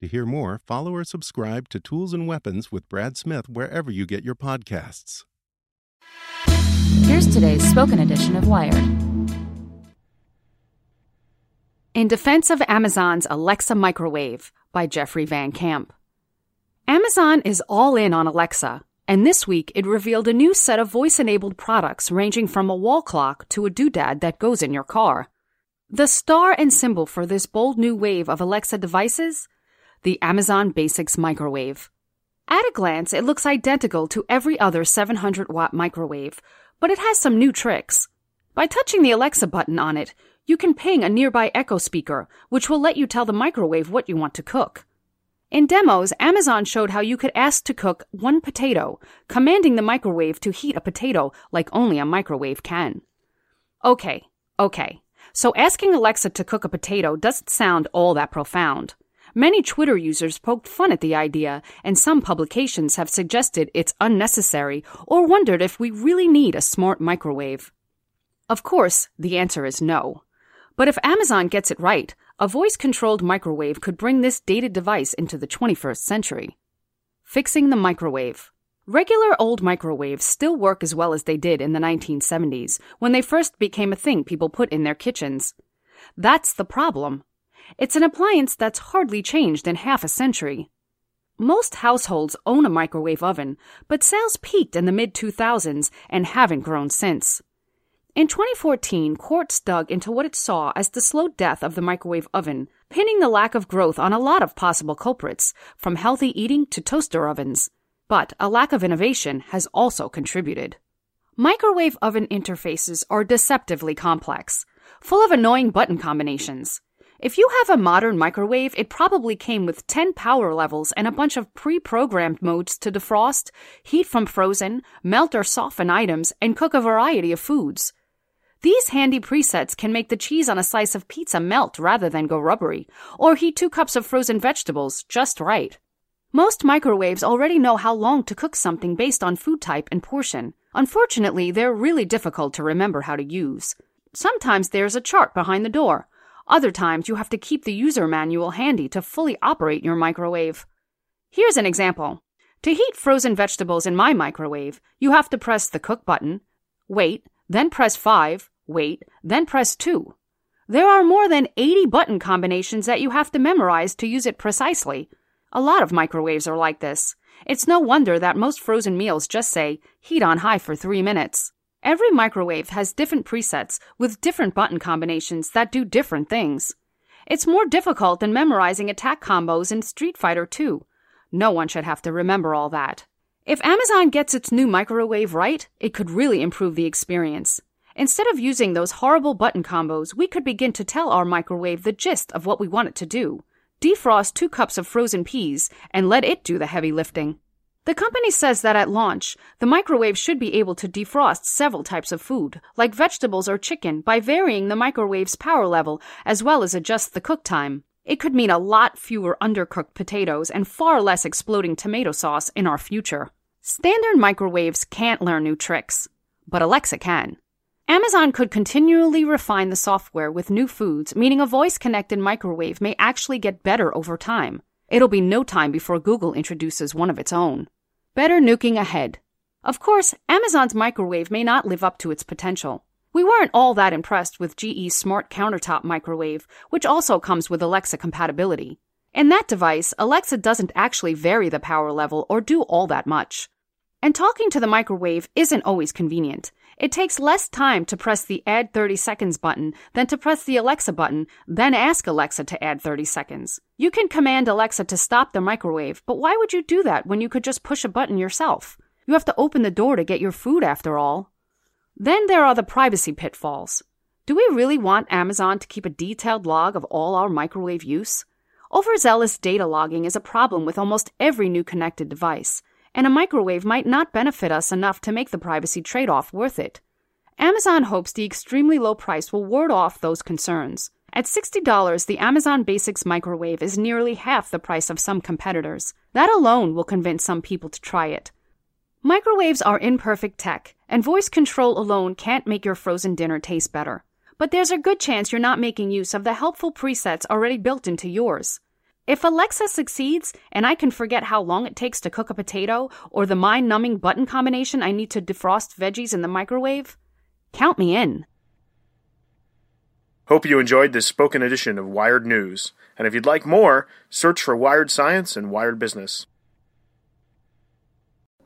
To hear more, follow or subscribe to Tools and Weapons with Brad Smith wherever you get your podcasts. Here's today's spoken edition of Wired. In Defense of Amazon's Alexa Microwave by Jeffrey Van Camp. Amazon is all in on Alexa, and this week it revealed a new set of voice enabled products ranging from a wall clock to a doodad that goes in your car. The star and symbol for this bold new wave of Alexa devices? The Amazon Basics Microwave. At a glance, it looks identical to every other 700 watt microwave, but it has some new tricks. By touching the Alexa button on it, you can ping a nearby Echo speaker, which will let you tell the microwave what you want to cook. In demos, Amazon showed how you could ask to cook one potato, commanding the microwave to heat a potato like only a microwave can. Okay, okay. So asking Alexa to cook a potato doesn't sound all that profound. Many Twitter users poked fun at the idea, and some publications have suggested it's unnecessary or wondered if we really need a smart microwave. Of course, the answer is no. But if Amazon gets it right, a voice controlled microwave could bring this dated device into the 21st century. Fixing the microwave. Regular old microwaves still work as well as they did in the 1970s, when they first became a thing people put in their kitchens. That's the problem. It's an appliance that's hardly changed in half a century. Most households own a microwave oven, but sales peaked in the mid 2000s and haven't grown since. In 2014, Quartz dug into what it saw as the slow death of the microwave oven, pinning the lack of growth on a lot of possible culprits, from healthy eating to toaster ovens. But a lack of innovation has also contributed. Microwave oven interfaces are deceptively complex, full of annoying button combinations. If you have a modern microwave, it probably came with 10 power levels and a bunch of pre programmed modes to defrost, heat from frozen, melt or soften items, and cook a variety of foods. These handy presets can make the cheese on a slice of pizza melt rather than go rubbery, or heat two cups of frozen vegetables just right. Most microwaves already know how long to cook something based on food type and portion. Unfortunately, they're really difficult to remember how to use. Sometimes there's a chart behind the door, other times you have to keep the user manual handy to fully operate your microwave. Here's an example. To heat frozen vegetables in my microwave, you have to press the cook button, wait, then press 5, wait, then press 2. There are more than 80 button combinations that you have to memorize to use it precisely. A lot of microwaves are like this. It's no wonder that most frozen meals just say, heat on high for 3 minutes. Every microwave has different presets with different button combinations that do different things. It's more difficult than memorizing attack combos in Street Fighter 2. No one should have to remember all that. If Amazon gets its new microwave right, it could really improve the experience. Instead of using those horrible button combos, we could begin to tell our microwave the gist of what we want it to do. Defrost two cups of frozen peas and let it do the heavy lifting. The company says that at launch, the microwave should be able to defrost several types of food, like vegetables or chicken, by varying the microwave's power level as well as adjust the cook time. It could mean a lot fewer undercooked potatoes and far less exploding tomato sauce in our future. Standard microwaves can't learn new tricks, but Alexa can. Amazon could continually refine the software with new foods, meaning a voice connected microwave may actually get better over time. It'll be no time before Google introduces one of its own. Better nuking ahead. Of course, Amazon's microwave may not live up to its potential. We weren't all that impressed with GE's smart countertop microwave, which also comes with Alexa compatibility. In that device, Alexa doesn't actually vary the power level or do all that much. And talking to the microwave isn't always convenient. It takes less time to press the Add 30 Seconds button than to press the Alexa button, then ask Alexa to add 30 seconds. You can command Alexa to stop the microwave, but why would you do that when you could just push a button yourself? You have to open the door to get your food after all. Then there are the privacy pitfalls. Do we really want Amazon to keep a detailed log of all our microwave use? Overzealous data logging is a problem with almost every new connected device, and a microwave might not benefit us enough to make the privacy trade off worth it. Amazon hopes the extremely low price will ward off those concerns. At $60, the Amazon Basics microwave is nearly half the price of some competitors. That alone will convince some people to try it. Microwaves are imperfect tech, and voice control alone can't make your frozen dinner taste better. But there's a good chance you're not making use of the helpful presets already built into yours. If Alexa succeeds, and I can forget how long it takes to cook a potato or the mind numbing button combination I need to defrost veggies in the microwave, count me in. Hope you enjoyed this spoken edition of Wired News. And if you'd like more, search for Wired Science and Wired Business.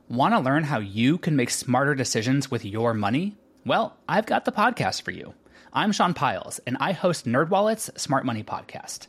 Want to learn how you can make smarter decisions with your money? Well, I've got the podcast for you. I'm Sean Pyles, and I host NerdWallet's Smart Money Podcast.